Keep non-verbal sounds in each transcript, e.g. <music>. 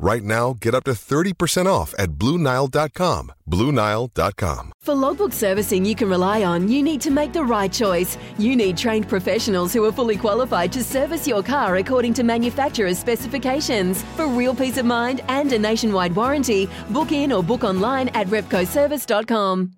Right now, get up to 30% off at BlueNile.com. BlueNile.com. For logbook servicing you can rely on, you need to make the right choice. You need trained professionals who are fully qualified to service your car according to manufacturer's specifications. For real peace of mind and a nationwide warranty, book in or book online at repcoservice.com.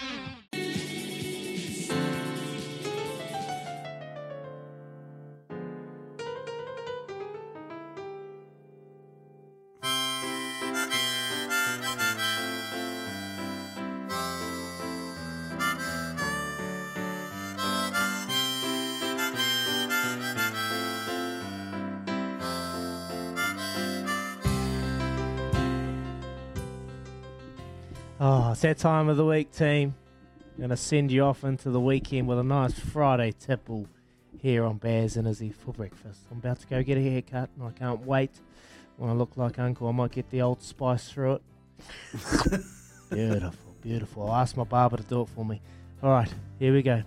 Oh, it's that time of the week, team. I'm Gonna send you off into the weekend with a nice Friday tipple here on Baz and Izzy for breakfast. I'm about to go get a haircut and I can't wait. When I look like Uncle, I might get the old spice through it. <laughs> beautiful, beautiful. I'll ask my barber to do it for me. All right, here we go.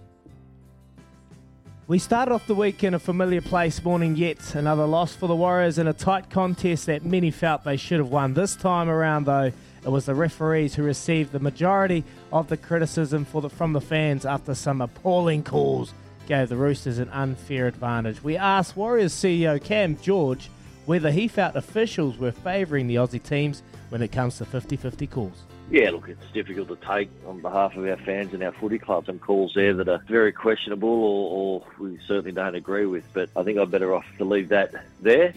We started off the week in a familiar place, mourning yet another loss for the Warriors in a tight contest that many felt they should have won. This time around, though, it was the referees who received the majority of the criticism the, from the fans after some appalling calls gave the Roosters an unfair advantage. We asked Warriors CEO Cam George whether he felt officials were favouring the Aussie teams when it comes to 50 50 calls. Yeah, look, it's difficult to take on behalf of our fans and our footy club some calls there that are very questionable or, or we certainly don't agree with. But I think I'm better off to leave that there.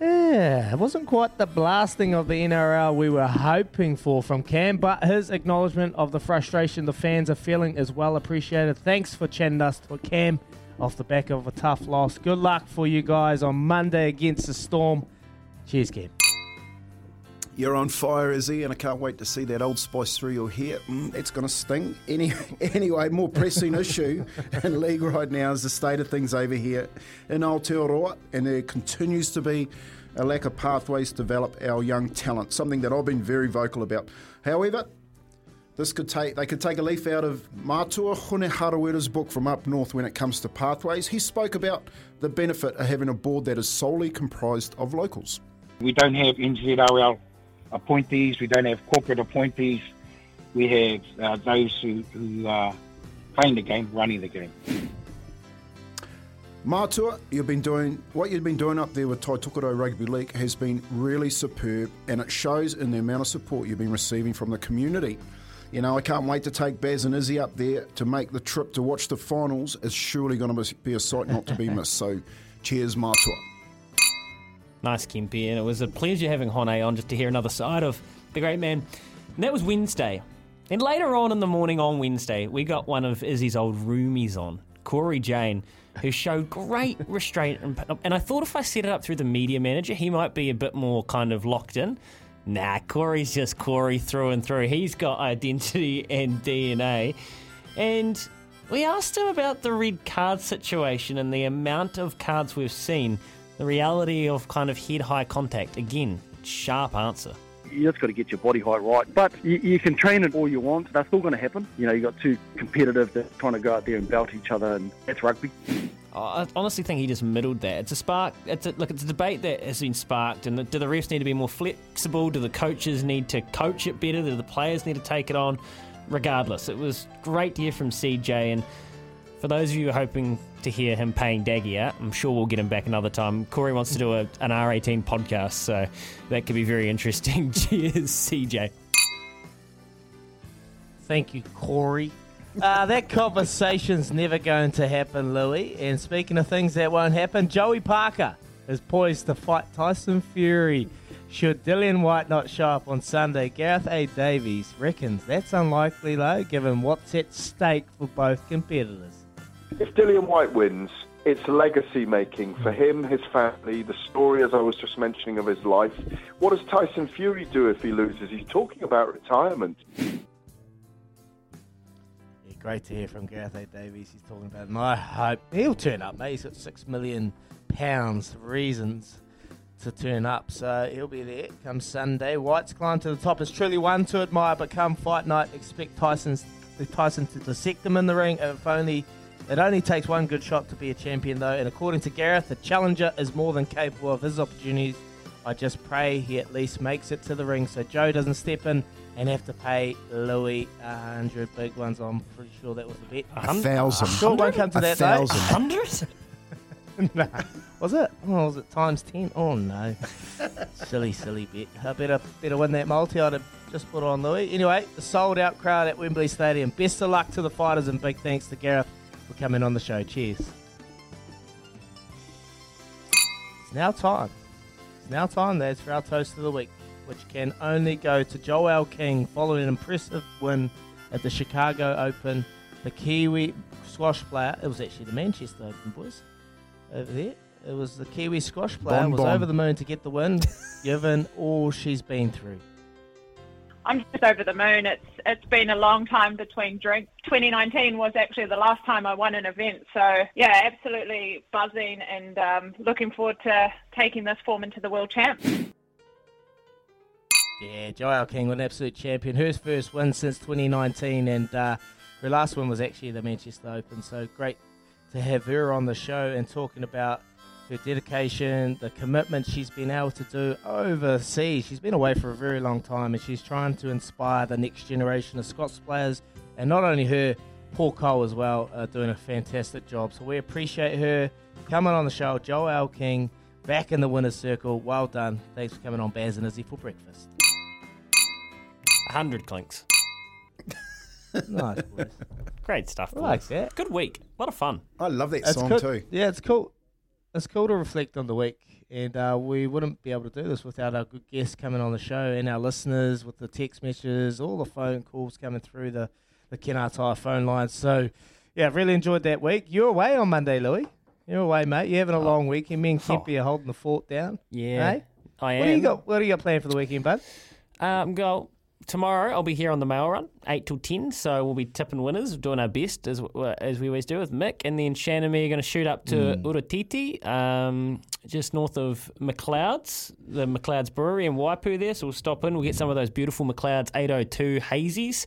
Yeah, it wasn't quite the blasting of the NRL we were hoping for from Cam, but his acknowledgement of the frustration the fans are feeling is well appreciated. Thanks for chatting us to Cam off the back of a tough loss. Good luck for you guys on Monday against the Storm. Cheers, Cam. You're on fire, Izzy, and I can't wait to see that old spice through your hair. Mm, it's going to sting. <laughs> Any, anyway, more pressing <laughs> issue in league right now is the state of things over here in Aotearoa, and there continues to be a lack of pathways to develop our young talent, something that I've been very vocal about. However, this could take they could take a leaf out of Matua Hone Harawira's book from up north when it comes to pathways. He spoke about the benefit of having a board that is solely comprised of locals. We don't have NZRL appointees. We don't have corporate appointees. We have uh, those who, who are playing the game, running the game. Matua, you've been doing what you've been doing up there with Taitokerau Rugby League has been really superb, and it shows in the amount of support you've been receiving from the community. You know, I can't wait to take Baz and Izzy up there to make the trip to watch the finals. It's surely going to be a sight not to be <laughs> missed. So, cheers, Matua. Nice, Kimpy, and it was a pleasure having Hone on just to hear another side of the great man. And that was Wednesday. And later on in the morning on Wednesday, we got one of Izzy's old roomies on, Corey Jane, who showed great <laughs> restraint. And, and I thought if I set it up through the media manager, he might be a bit more kind of locked in. Nah, Corey's just Corey through and through. He's got identity and DNA. And we asked him about the red card situation and the amount of cards we've seen, the reality of kind of head high contact. Again, sharp answer. You just got to get your body height right. But you, you can train it all you want. That's still going to happen. You know, you got two competitive that trying to go out there and belt each other, and that's rugby. I honestly think he just middled that. It's a spark. It's a, look. It's a debate that has been sparked. And the, do the refs need to be more flexible? Do the coaches need to coach it better? Do the players need to take it on? regardless, it was great to hear from CJ. And for those of you hoping to hear him paying Daggy out, I'm sure we'll get him back another time. Corey wants to do a, an R18 podcast, so that could be very interesting. <laughs> Cheers, CJ. Thank you, Corey. Uh, that conversation's never going to happen, Louis. And speaking of things that won't happen, Joey Parker is poised to fight Tyson Fury. Should Dillian Whyte not show up on Sunday, Gareth A. Davies reckons that's unlikely, though, given what's at stake for both competitors. If Dillian Whyte wins, it's legacy making for hmm. him, his family, the story, as I was just mentioning, of his life. What does Tyson Fury do if he loses? He's talking about retirement. Yeah, great to hear from Gareth A. Davies. He's talking about, and I hope he'll turn up, mate. He's got six million pounds reasons to turn up, so he'll be there come Sunday. Whyte's climb to the top is truly one to admire, but come fight night, expect Tyson's Tyson to dissect him in the ring. If only it only takes one good shot to be a champion, though, and according to Gareth, the challenger is more than capable of his opportunities. I just pray he at least makes it to the ring so Joe doesn't step in and have to pay Louis a hundred big ones. I'm pretty sure that was the bet. A thousand. Sure, it won't come to A that thousand. though. <laughs> Hundred? no. Was it? Oh, was it times ten? Oh no. silly, silly bet. I better better win that multi. I'd have just put on Louis. Anyway, the sold out crowd at Wembley Stadium. Best of luck to the fighters and big thanks to Gareth for coming on the show. Cheers. It's now time. It's now time, lads, for our toast of the week, which can only go to Joelle King following an impressive win at the Chicago Open. The Kiwi squash player, it was actually the Manchester Open, boys, over there. It was the Kiwi squash player, Bon was bon. over the moon to get the win, <laughs> given all she's been through. I'm just over the moon. It's it's been a long time between drinks. 2019 was actually the last time I won an event, so yeah, absolutely buzzing and um, looking forward to taking this form into the world champs. Yeah, Joelle King, an absolute champion. Her first win since 2019, and uh, her last win was actually the Manchester Open. So great to have her on the show and talking about her dedication, the commitment she's been able to do overseas. She's been away for a very long time, and she's trying to inspire the next generation of squash players, and not only her, Paul Coll as well, are doing a fantastic job. So we appreciate her coming on the show. Joelle King back in the winner's circle. Well done. Thanks for coming on Baz and Izzy for breakfast. 100 clinks. <laughs> Nice, boys. Great stuff. I like that. Good week. A lot of fun. I love that It's song cool. too. Yeah, it's cool. It's cool to reflect on the week, and uh, we wouldn't be able to do this without our good guests coming on the show and our listeners with the text messages, all the phone calls coming through the the Kenartai phone lines. So, yeah, I've really enjoyed that week. You're away on Monday, Louis. You're away, mate. You're having a long weekend. Me and Kempy are holding the fort down. Yeah. Hey? I am. What do you got? What do you got planned for the weekend, bud? Um, go tomorrow. I'll be here on the mail run, eight till ten. So we'll be tipping winners, doing our best as as we always do with Mick, and then Shannon and me are going to shoot up to Uretiti, um, just north of McLeod's, the McLeod's Brewery in Waipu there. So we'll stop in. We'll get some of those beautiful McLeod's 802 hazies,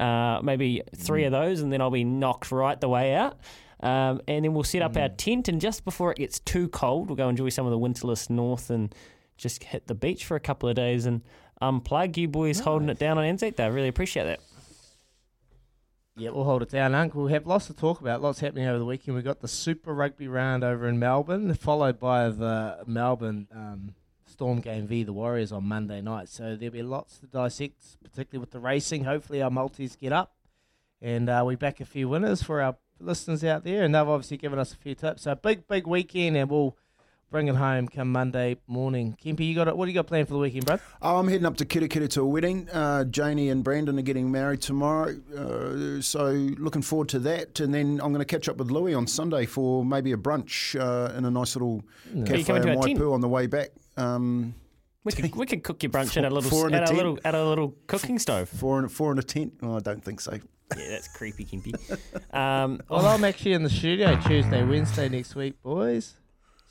uh, maybe three of those, and then I'll be knocked right the way out. Um, and then we'll set up our tent, and just before it gets too cold, we'll go enjoy some of the winterless north and just hit the beach for a couple of days and unplug. You boys holding it down on Anzac Day. I really appreciate that. Yeah, we'll hold it down, Uncle. We'll have lots to talk about. Lots happening over the weekend. We've got the Super Rugby round over in Melbourne, followed by the Melbourne um, Storm game v the Warriors on Monday night. So there'll be lots to dissect, particularly with the racing. Hopefully our multis get up, and uh, we back a few winners for our listeners out there, and they've obviously given us a few tips. So big, big weekend, and we'll bring it home come Monday morning. Kempy, you got it? What do you got planned for the weekend, bro? Oh, I'm heading up to Kitakita to a wedding. Uh, Janie and Brandon are getting married tomorrow, uh, so looking forward to that. And then I'm going to catch up with Louis on Sunday for maybe a brunch uh, in a nice little Are you cafe in? Waipu on the way back. Um, We could we could cook your brunch at a <laughs> little Four in a at a tent. little at a little cooking stove. four in, four in a tent? Oh, I don't think so. Yeah, that's creepy, Kimpy. <laughs> Um, Well, I'm actually in the studio Tuesday, Wednesday next week, boys.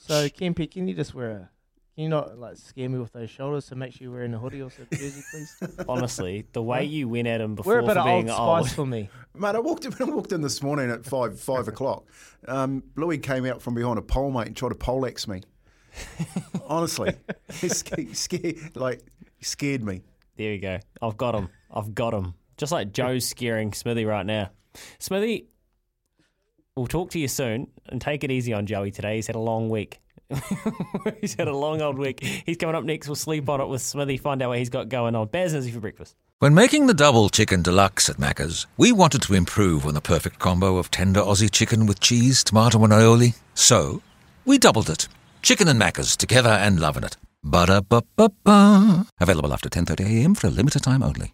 So, Kempy, can you just wear a. Can you not like scare me with those shoulders? So make sure you're wearing a hoodie or a jersey, please. <laughs> honestly, the way you went at him before Wear a bit for of being old old. for me. <laughs> Mate, I walked in, <laughs> I walked in this morning at five five o'clock. Um, Louis came out from behind a pole, mate, and tried to poleaxe me. Honestly, he scared, scared, like he scared me. There we go. I've got him. I've got him. Just like Joe's scaring Smithy right now. Smithy, we'll talk to you soon and take it easy on Joey today. He's had a long week. <laughs> he's had a long old week. He's coming up next. We'll sleep on it with Smithy, find out what he's got going on. Baz for breakfast. When making the double chicken deluxe at Macca's, we wanted to improve on the perfect combo of tender Aussie chicken with cheese, tomato, and aioli. So, we doubled it. Chicken and Macca's together and loving it. Ba-da-ba-ba-ba. Available after 10.30am for a limited time only.